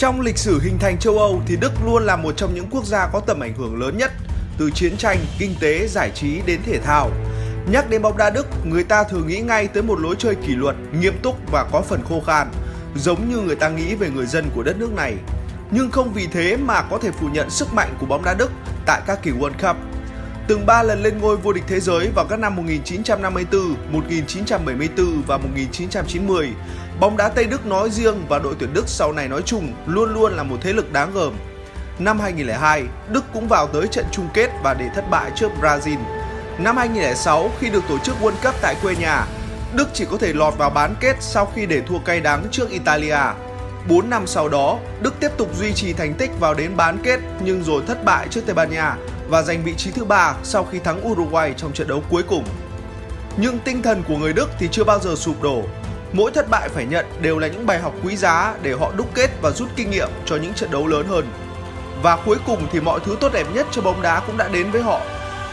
Trong lịch sử hình thành châu Âu thì Đức luôn là một trong những quốc gia có tầm ảnh hưởng lớn nhất từ chiến tranh, kinh tế, giải trí đến thể thao. Nhắc đến bóng đá Đức, người ta thường nghĩ ngay tới một lối chơi kỷ luật, nghiêm túc và có phần khô khan, giống như người ta nghĩ về người dân của đất nước này. Nhưng không vì thế mà có thể phủ nhận sức mạnh của bóng đá Đức tại các kỳ World Cup. Từng 3 lần lên ngôi vô địch thế giới vào các năm 1954, 1974 và 1990, bóng đá Tây Đức nói riêng và đội tuyển Đức sau này nói chung luôn luôn là một thế lực đáng gờm. Năm 2002, Đức cũng vào tới trận chung kết và để thất bại trước Brazil. Năm 2006, khi được tổ chức World Cup tại quê nhà, Đức chỉ có thể lọt vào bán kết sau khi để thua cay đắng trước Italia. 4 năm sau đó, Đức tiếp tục duy trì thành tích vào đến bán kết nhưng rồi thất bại trước Tây Ban Nha và giành vị trí thứ ba sau khi thắng Uruguay trong trận đấu cuối cùng. Nhưng tinh thần của người Đức thì chưa bao giờ sụp đổ. Mỗi thất bại phải nhận đều là những bài học quý giá để họ đúc kết và rút kinh nghiệm cho những trận đấu lớn hơn. Và cuối cùng thì mọi thứ tốt đẹp nhất cho bóng đá cũng đã đến với họ.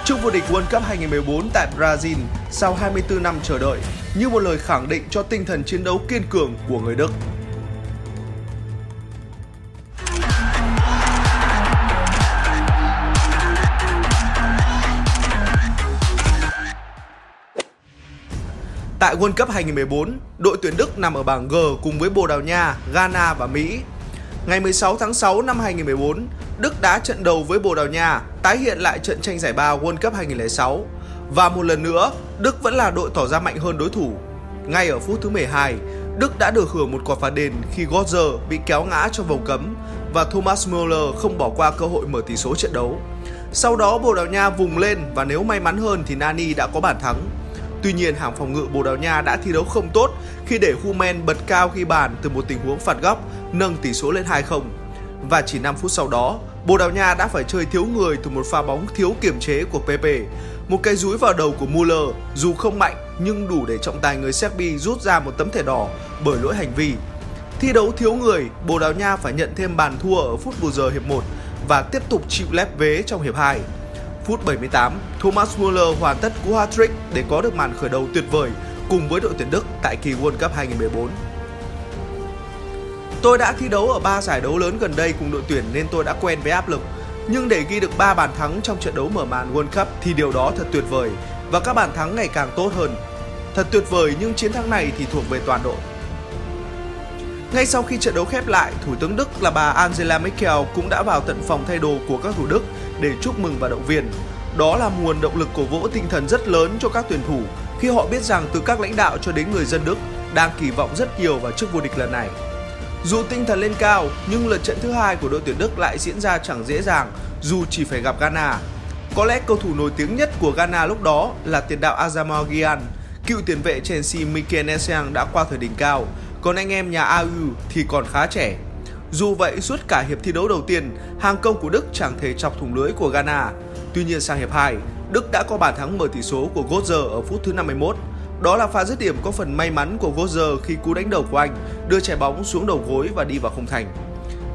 Chức vô địch World Cup 2014 tại Brazil sau 24 năm chờ đợi như một lời khẳng định cho tinh thần chiến đấu kiên cường của người Đức. Tại World Cup 2014, đội tuyển Đức nằm ở bảng G cùng với Bồ Đào Nha, Ghana và Mỹ. Ngày 16 tháng 6 năm 2014, Đức đá trận đầu với Bồ Đào Nha, tái hiện lại trận tranh giải ba World Cup 2006. Và một lần nữa, Đức vẫn là đội tỏ ra mạnh hơn đối thủ. Ngay ở phút thứ 12, Đức đã được hưởng một quả phạt đền khi Götze bị kéo ngã trong vòng cấm và Thomas Müller không bỏ qua cơ hội mở tỷ số trận đấu. Sau đó Bồ Đào Nha vùng lên và nếu may mắn hơn thì Nani đã có bàn thắng. Tuy nhiên, hàng phòng ngự Bồ Đào Nha đã thi đấu không tốt khi để Humen bật cao ghi bàn từ một tình huống phạt góc, nâng tỷ số lên 2-0. Và chỉ 5 phút sau đó, Bồ Đào Nha đã phải chơi thiếu người từ một pha bóng thiếu kiểm chế của Pepe. Một cái rúi vào đầu của Muller dù không mạnh nhưng đủ để trọng tài người Serbia rút ra một tấm thẻ đỏ bởi lỗi hành vi. Thi đấu thiếu người, Bồ Đào Nha phải nhận thêm bàn thua ở phút bù giờ hiệp 1 và tiếp tục chịu lép vế trong hiệp 2. Phút 78, Thomas Muller hoàn tất cú hat-trick để có được màn khởi đầu tuyệt vời cùng với đội tuyển Đức tại kỳ World Cup 2014. Tôi đã thi đấu ở 3 giải đấu lớn gần đây cùng đội tuyển nên tôi đã quen với áp lực. Nhưng để ghi được 3 bàn thắng trong trận đấu mở màn World Cup thì điều đó thật tuyệt vời và các bàn thắng ngày càng tốt hơn. Thật tuyệt vời nhưng chiến thắng này thì thuộc về toàn đội. Ngay sau khi trận đấu khép lại, Thủ tướng Đức là bà Angela Merkel cũng đã vào tận phòng thay đồ của các thủ Đức để chúc mừng và động viên. Đó là nguồn động lực cổ vũ tinh thần rất lớn cho các tuyển thủ khi họ biết rằng từ các lãnh đạo cho đến người dân Đức đang kỳ vọng rất nhiều vào chức vô địch lần này. Dù tinh thần lên cao, nhưng lượt trận thứ hai của đội tuyển Đức lại diễn ra chẳng dễ dàng dù chỉ phải gặp Ghana. Có lẽ cầu thủ nổi tiếng nhất của Ghana lúc đó là tiền đạo Asamoah Gyan, cựu tiền vệ Chelsea Mikel Essien đã qua thời đỉnh cao, còn anh em nhà AU thì còn khá trẻ. Dù vậy, suốt cả hiệp thi đấu đầu tiên, hàng công của Đức chẳng thể chọc thủng lưới của Ghana. Tuy nhiên sang hiệp 2, Đức đã có bàn thắng mở tỷ số của Götze ở phút thứ 51. Đó là pha dứt điểm có phần may mắn của Götze khi cú đánh đầu của anh đưa trái bóng xuống đầu gối và đi vào không thành.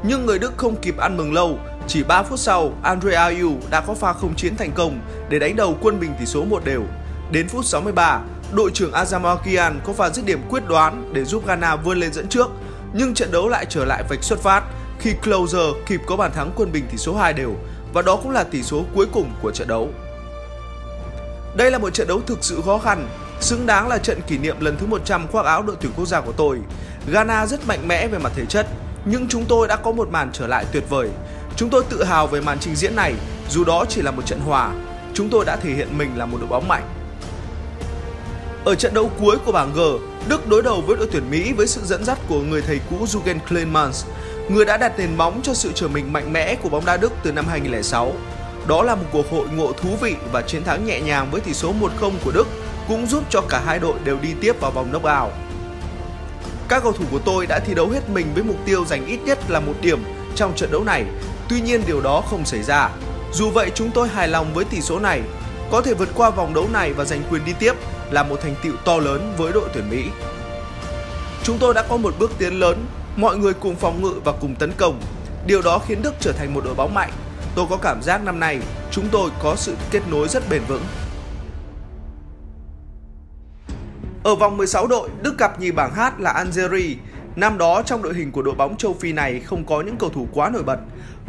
Nhưng người Đức không kịp ăn mừng lâu, chỉ 3 phút sau, Andre Ayew đã có pha không chiến thành công để đánh đầu quân bình tỷ số một đều. Đến phút 63, đội trưởng Asamoah có pha dứt điểm quyết đoán để giúp Ghana vươn lên dẫn trước, nhưng trận đấu lại trở lại vạch xuất phát khi Closer kịp có bàn thắng quân bình tỷ số 2 đều và đó cũng là tỷ số cuối cùng của trận đấu. Đây là một trận đấu thực sự khó khăn, xứng đáng là trận kỷ niệm lần thứ 100 khoác áo đội tuyển quốc gia của tôi. Ghana rất mạnh mẽ về mặt thể chất, nhưng chúng tôi đã có một màn trở lại tuyệt vời. Chúng tôi tự hào về màn trình diễn này, dù đó chỉ là một trận hòa. Chúng tôi đã thể hiện mình là một đội bóng mạnh. Ở trận đấu cuối của bảng G, Đức đối đầu với đội tuyển Mỹ với sự dẫn dắt của người thầy cũ Jürgen Klinsmann, người đã đặt nền móng cho sự trở mình mạnh mẽ của bóng đá Đức từ năm 2006. Đó là một cuộc hội ngộ thú vị và chiến thắng nhẹ nhàng với tỷ số 1-0 của Đức cũng giúp cho cả hai đội đều đi tiếp vào vòng knock-out. Các cầu thủ của tôi đã thi đấu hết mình với mục tiêu giành ít nhất là một điểm trong trận đấu này. Tuy nhiên điều đó không xảy ra. Dù vậy chúng tôi hài lòng với tỷ số này. Có thể vượt qua vòng đấu này và giành quyền đi tiếp là một thành tựu to lớn với đội tuyển Mỹ. Chúng tôi đã có một bước tiến lớn, mọi người cùng phòng ngự và cùng tấn công. Điều đó khiến Đức trở thành một đội bóng mạnh. Tôi có cảm giác năm nay chúng tôi có sự kết nối rất bền vững. Ở vòng 16 đội, Đức gặp nhì bảng H là Algeria. Năm đó trong đội hình của đội bóng châu Phi này không có những cầu thủ quá nổi bật.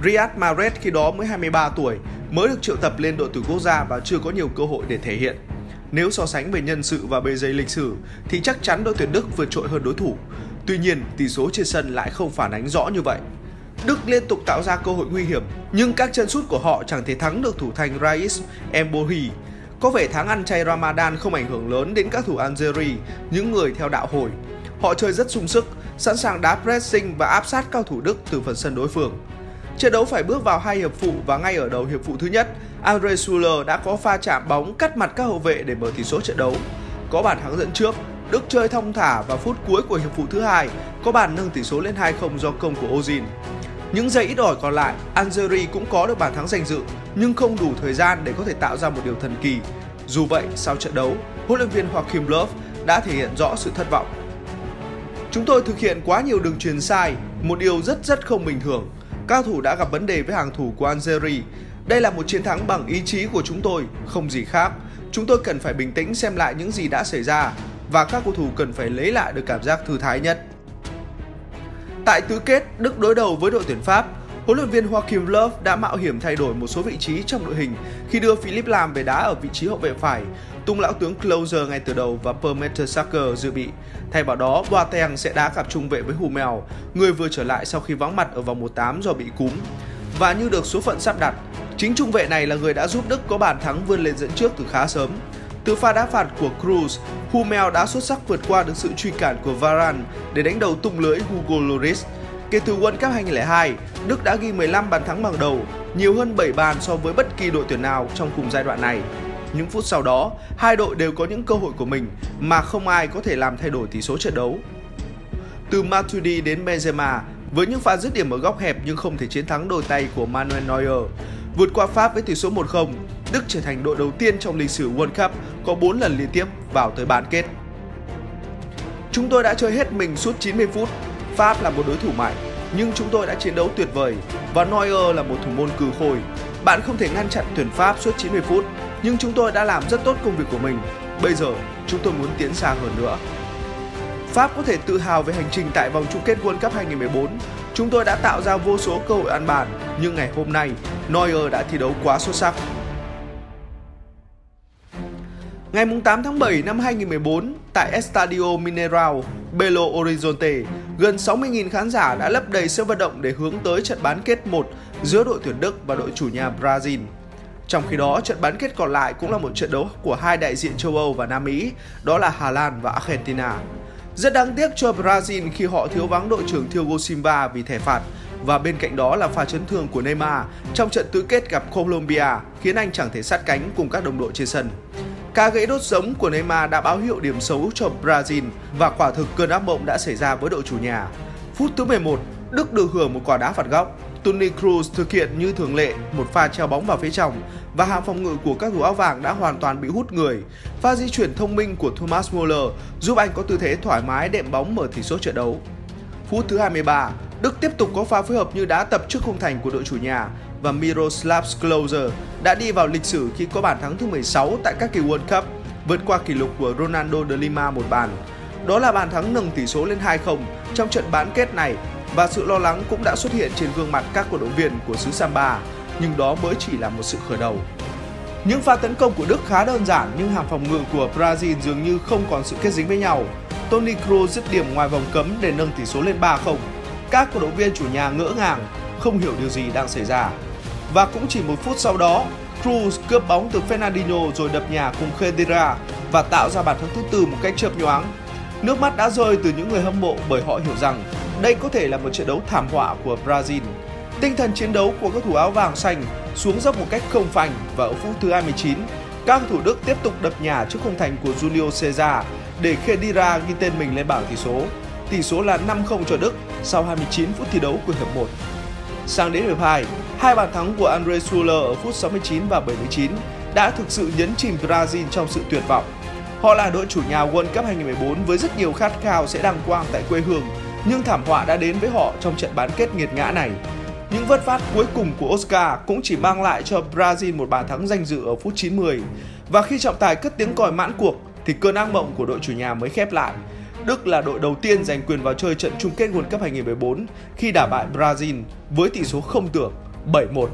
Riyad Mahrez khi đó mới 23 tuổi, mới được triệu tập lên đội tuyển quốc gia và chưa có nhiều cơ hội để thể hiện. Nếu so sánh về nhân sự và bề dày lịch sử thì chắc chắn đội tuyển Đức vượt trội hơn đối thủ. Tuy nhiên, tỷ số trên sân lại không phản ánh rõ như vậy. Đức liên tục tạo ra cơ hội nguy hiểm, nhưng các chân sút của họ chẳng thể thắng được thủ thành Rais Embohi. Có vẻ tháng ăn chay Ramadan không ảnh hưởng lớn đến các thủ Algeria, những người theo đạo hồi. Họ chơi rất sung sức, sẵn sàng đá pressing và áp sát cao thủ Đức từ phần sân đối phương. Trận đấu phải bước vào hai hiệp phụ và ngay ở đầu hiệp phụ thứ nhất, Andre Schuller đã có pha chạm bóng cắt mặt các hậu vệ để mở tỷ số trận đấu. Có bàn thắng dẫn trước, Đức chơi thông thả và phút cuối của hiệp phụ thứ hai có bàn nâng tỷ số lên 2-0 do công của Ozil. Những giây ít ỏi còn lại, Algeria cũng có được bàn thắng danh dự nhưng không đủ thời gian để có thể tạo ra một điều thần kỳ. Dù vậy, sau trận đấu, huấn luyện viên Joachim Löw đã thể hiện rõ sự thất vọng. Chúng tôi thực hiện quá nhiều đường truyền sai, một điều rất rất không bình thường. Cao thủ đã gặp vấn đề với hàng thủ của Algeria. Đây là một chiến thắng bằng ý chí của chúng tôi, không gì khác. Chúng tôi cần phải bình tĩnh xem lại những gì đã xảy ra và các cầu thủ cần phải lấy lại được cảm giác thư thái nhất. Tại tứ kết, Đức đối đầu với đội tuyển Pháp. Huấn luyện viên Joachim Löw đã mạo hiểm thay đổi một số vị trí trong đội hình khi đưa Philip Lam về đá ở vị trí hậu vệ phải, tung lão tướng Closer ngay từ đầu và Permeter Sucker dự bị. Thay vào đó, Boateng sẽ đá cặp trung vệ với Hummel, người vừa trở lại sau khi vắng mặt ở vòng 1-8 do bị cúm. Và như được số phận sắp đặt, chính trung vệ này là người đã giúp Đức có bàn thắng vươn lên dẫn trước từ khá sớm. Từ pha đá phạt của Cruz, Hummel đã xuất sắc vượt qua được sự truy cản của Varane để đánh đầu tung lưới Hugo Lloris. Kể từ World Cup 2002, Đức đã ghi 15 bàn thắng bằng đầu, nhiều hơn 7 bàn so với bất kỳ đội tuyển nào trong cùng giai đoạn này. Những phút sau đó, hai đội đều có những cơ hội của mình mà không ai có thể làm thay đổi tỷ số trận đấu. Từ Matuidi đến Benzema, với những pha dứt điểm ở góc hẹp nhưng không thể chiến thắng đôi tay của Manuel Neuer, vượt qua Pháp với tỷ số 1-0, Đức trở thành đội đầu tiên trong lịch sử World Cup có 4 lần liên tiếp vào tới bán kết. Chúng tôi đã chơi hết mình suốt 90 phút. Pháp là một đối thủ mạnh, nhưng chúng tôi đã chiến đấu tuyệt vời và Neuer là một thủ môn cừ khôi. Bạn không thể ngăn chặn tuyển Pháp suốt 90 phút, nhưng chúng tôi đã làm rất tốt công việc của mình. Bây giờ, chúng tôi muốn tiến xa hơn nữa. Pháp có thể tự hào về hành trình tại vòng chung kết World Cup 2014. Chúng tôi đã tạo ra vô số cơ hội ăn bàn, nhưng ngày hôm nay, Neuer đã thi đấu quá xuất sắc. Ngày 8 tháng 7 năm 2014, tại Estadio Mineral, Belo Horizonte, gần 60.000 khán giả đã lấp đầy sân vận động để hướng tới trận bán kết 1 giữa đội tuyển Đức và đội chủ nhà Brazil. Trong khi đó, trận bán kết còn lại cũng là một trận đấu của hai đại diện châu Âu và Nam Mỹ, đó là Hà Lan và Argentina. Rất đáng tiếc cho Brazil khi họ thiếu vắng đội trưởng Thiago Silva vì thẻ phạt và bên cạnh đó là pha chấn thương của Neymar trong trận tứ kết gặp Colombia khiến anh chẳng thể sát cánh cùng các đồng đội trên sân. Ca gãy đốt sống của Neymar đã báo hiệu điểm xấu cho Brazil và quả thực cơn ác mộng đã xảy ra với đội chủ nhà. Phút thứ 11, Đức được hưởng một quả đá phạt góc. Toni Kroos thực hiện như thường lệ một pha treo bóng vào phía trong và hàng phòng ngự của các thủ áo vàng đã hoàn toàn bị hút người. Pha di chuyển thông minh của Thomas Muller giúp anh có tư thế thoải mái đệm bóng mở tỷ số trận đấu. Phút thứ 23, Đức tiếp tục có pha phối hợp như đá tập trước khung thành của đội chủ nhà và Miroslav Klose đã đi vào lịch sử khi có bàn thắng thứ 16 tại các kỳ World Cup, vượt qua kỷ lục của Ronaldo de Lima một bàn. Đó là bàn thắng nâng tỷ số lên 2-0 trong trận bán kết này và sự lo lắng cũng đã xuất hiện trên gương mặt các cổ động viên của xứ Samba, nhưng đó mới chỉ là một sự khởi đầu. Những pha tấn công của Đức khá đơn giản nhưng hàng phòng ngự của Brazil dường như không còn sự kết dính với nhau. Toni Kroos dứt điểm ngoài vòng cấm để nâng tỷ số lên 3-0. Các cổ động viên chủ nhà ngỡ ngàng, không hiểu điều gì đang xảy ra. Và cũng chỉ một phút sau đó, Cruz cướp bóng từ Fernandinho rồi đập nhà cùng Khedira và tạo ra bàn thắng thứ tư một cách chớp nhoáng. Nước mắt đã rơi từ những người hâm mộ bởi họ hiểu rằng đây có thể là một trận đấu thảm họa của Brazil. Tinh thần chiến đấu của các thủ áo vàng xanh xuống dốc một cách không phanh và ở phút thứ 29, các thủ Đức tiếp tục đập nhà trước khung thành của Julio Cesar để Khedira ghi tên mình lên bảng tỷ số. Tỷ số là 5-0 cho Đức sau 29 phút thi đấu của hiệp 1. Sang đến hiệp 2, hai bàn thắng của Andre Schuller ở phút 69 và 79 đã thực sự nhấn chìm Brazil trong sự tuyệt vọng. Họ là đội chủ nhà World Cup 2014 với rất nhiều khát khao sẽ đăng quang tại quê hương, nhưng thảm họa đã đến với họ trong trận bán kết nghiệt ngã này. Những vất vát cuối cùng của Oscar cũng chỉ mang lại cho Brazil một bàn thắng danh dự ở phút 90. Và khi trọng tài cất tiếng còi mãn cuộc, thì cơn ác mộng của đội chủ nhà mới khép lại. Đức là đội đầu tiên giành quyền vào chơi trận chung kết World Cup 2014 khi đả bại Brazil với tỷ số không tưởng 7-1.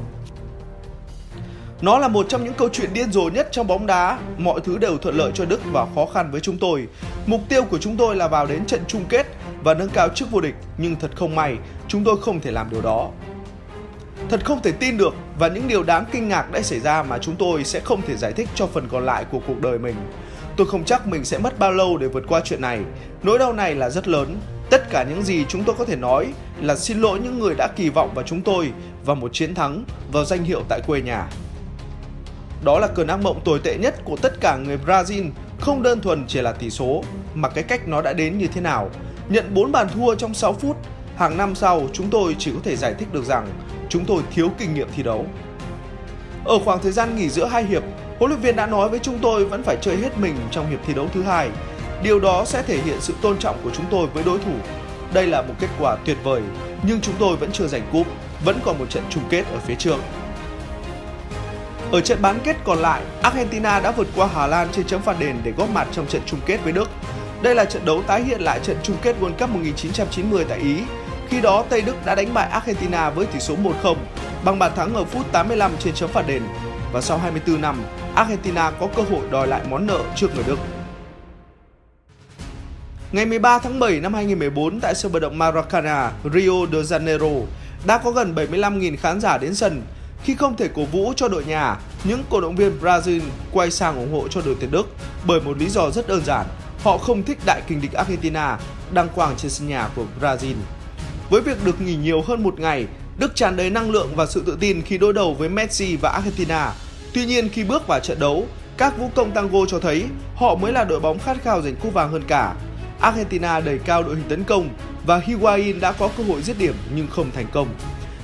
Nó là một trong những câu chuyện điên rồ nhất trong bóng đá, mọi thứ đều thuận lợi cho Đức và khó khăn với chúng tôi. Mục tiêu của chúng tôi là vào đến trận chung kết và nâng cao chức vô địch, nhưng thật không may, chúng tôi không thể làm điều đó. Thật không thể tin được và những điều đáng kinh ngạc đã xảy ra mà chúng tôi sẽ không thể giải thích cho phần còn lại của cuộc đời mình. Tôi không chắc mình sẽ mất bao lâu để vượt qua chuyện này. Nỗi đau này là rất lớn. Tất cả những gì chúng tôi có thể nói là xin lỗi những người đã kỳ vọng vào chúng tôi và một chiến thắng vào danh hiệu tại quê nhà. Đó là cơn ác mộng tồi tệ nhất của tất cả người Brazil, không đơn thuần chỉ là tỷ số, mà cái cách nó đã đến như thế nào. Nhận 4 bàn thua trong 6 phút, hàng năm sau chúng tôi chỉ có thể giải thích được rằng chúng tôi thiếu kinh nghiệm thi đấu. Ở khoảng thời gian nghỉ giữa hai hiệp, huấn luyện viên đã nói với chúng tôi vẫn phải chơi hết mình trong hiệp thi đấu thứ hai. Điều đó sẽ thể hiện sự tôn trọng của chúng tôi với đối thủ. Đây là một kết quả tuyệt vời, nhưng chúng tôi vẫn chưa giành cúp, vẫn còn một trận chung kết ở phía trước. Ở trận bán kết còn lại, Argentina đã vượt qua Hà Lan trên chấm phạt đền để góp mặt trong trận chung kết với Đức. Đây là trận đấu tái hiện lại trận chung kết World Cup 1990 tại Ý. Khi đó, Tây Đức đã đánh bại Argentina với tỷ số 1-0 bằng bàn thắng ở phút 85 trên chấm phạt đền. Và sau 24 năm, Argentina có cơ hội đòi lại món nợ trước người Đức. Ngày 13 tháng 7 năm 2014 tại sân vận động Maracana, Rio de Janeiro, đã có gần 75.000 khán giả đến sân khi không thể cổ vũ cho đội nhà, những cổ động viên Brazil quay sang ủng hộ cho đội tuyển Đức bởi một lý do rất đơn giản. Họ không thích đại kình địch Argentina đăng quang trên sân nhà của Brazil. Với việc được nghỉ nhiều hơn một ngày, Đức tràn đầy năng lượng và sự tự tin khi đối đầu với Messi và Argentina. Tuy nhiên khi bước vào trận đấu, các vũ công tango cho thấy họ mới là đội bóng khát khao giành cúp vàng hơn cả. Argentina đẩy cao đội hình tấn công và Higuain đã có cơ hội giết điểm nhưng không thành công.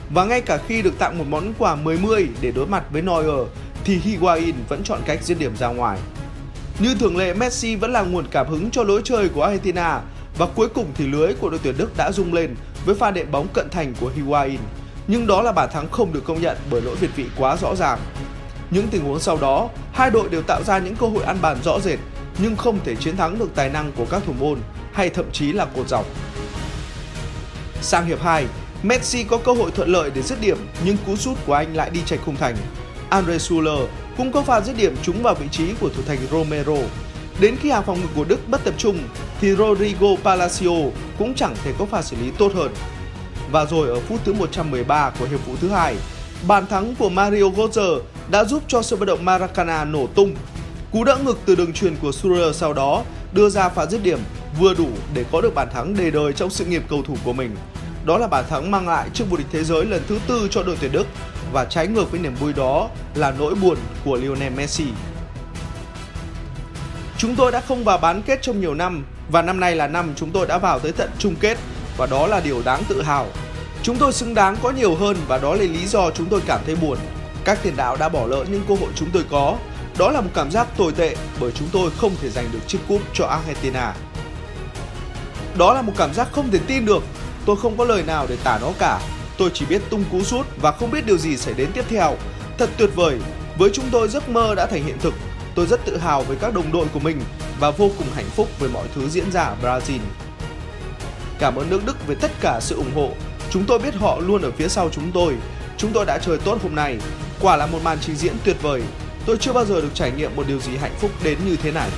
Và ngay cả khi được tặng một món quà 10-10 để đối mặt với Neuer thì Higuain vẫn chọn cách giết điểm ra ngoài. Như thường lệ, Messi vẫn là nguồn cảm hứng cho lối chơi của Argentina và cuối cùng thì lưới của đội tuyển Đức đã rung lên với pha đệm bóng cận thành của Higuain. Nhưng đó là bàn thắng không được công nhận bởi lỗi việt vị quá rõ ràng. Những tình huống sau đó, hai đội đều tạo ra những cơ hội ăn bàn rõ rệt nhưng không thể chiến thắng được tài năng của các thủ môn hay thậm chí là cột dọc. Sang hiệp 2, Messi có cơ hội thuận lợi để dứt điểm nhưng cú sút của anh lại đi chạch khung thành. Andre Schuller cũng có pha dứt điểm trúng vào vị trí của thủ thành Romero. Đến khi hàng phòng ngự của Đức bất tập trung thì Rodrigo Palacio cũng chẳng thể có pha xử lý tốt hơn. Và rồi ở phút thứ 113 của hiệp phụ thứ hai, bàn thắng của Mario Götze đã giúp cho sân vận động Maracana nổ tung. Cú đỡ ngực từ đường truyền của Schuller sau đó đưa ra pha dứt điểm vừa đủ để có được bàn thắng đề đời trong sự nghiệp cầu thủ của mình. Đó là bàn thắng mang lại chức vô địch thế giới lần thứ tư cho đội tuyển Đức và trái ngược với niềm vui đó là nỗi buồn của Lionel Messi. Chúng tôi đã không vào bán kết trong nhiều năm, và năm nay là năm chúng tôi đã vào tới tận chung kết, và đó là điều đáng tự hào. Chúng tôi xứng đáng có nhiều hơn, và đó là lý do chúng tôi cảm thấy buồn. Các tiền đạo đã bỏ lỡ những cơ hội chúng tôi có. Đó là một cảm giác tồi tệ bởi chúng tôi không thể giành được chiếc cúp cho Argentina. Đó là một cảm giác không thể tin được Tôi không có lời nào để tả nó cả. Tôi chỉ biết tung cú sút và không biết điều gì xảy đến tiếp theo. Thật tuyệt vời. Với chúng tôi giấc mơ đã thành hiện thực. Tôi rất tự hào với các đồng đội của mình và vô cùng hạnh phúc với mọi thứ diễn ra ở Brazil. Cảm ơn nước Đức về tất cả sự ủng hộ. Chúng tôi biết họ luôn ở phía sau chúng tôi. Chúng tôi đã chơi tốt hôm nay. Quả là một màn trình diễn tuyệt vời. Tôi chưa bao giờ được trải nghiệm một điều gì hạnh phúc đến như thế này.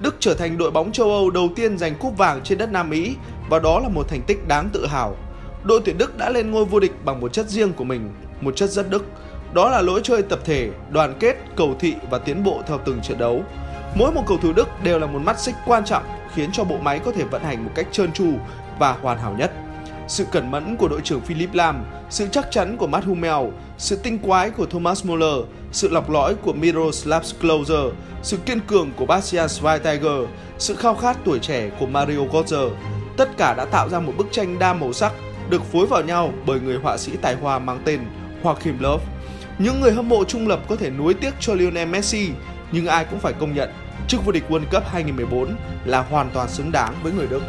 Đức trở thành đội bóng châu Âu đầu tiên giành cúp vàng trên đất Nam Mỹ và đó là một thành tích đáng tự hào. Đội tuyển Đức đã lên ngôi vô địch bằng một chất riêng của mình, một chất rất Đức. Đó là lối chơi tập thể, đoàn kết, cầu thị và tiến bộ theo từng trận đấu. Mỗi một cầu thủ Đức đều là một mắt xích quan trọng khiến cho bộ máy có thể vận hành một cách trơn tru và hoàn hảo nhất. Sự cẩn mẫn của đội trưởng Philip Lam, sự chắc chắn của Matt Hummel, sự tinh quái của Thomas Muller, sự lọc lõi của Miroslav Klose, sự kiên cường của Bastian Schweinsteiger, sự khao khát tuổi trẻ của Mario Götze, tất cả đã tạo ra một bức tranh đa màu sắc được phối vào nhau bởi người họa sĩ tài hoa mang tên Joachim Löw. Những người hâm mộ trung lập có thể nuối tiếc cho Lionel Messi, nhưng ai cũng phải công nhận chức vô địch World Cup 2014 là hoàn toàn xứng đáng với người Đức.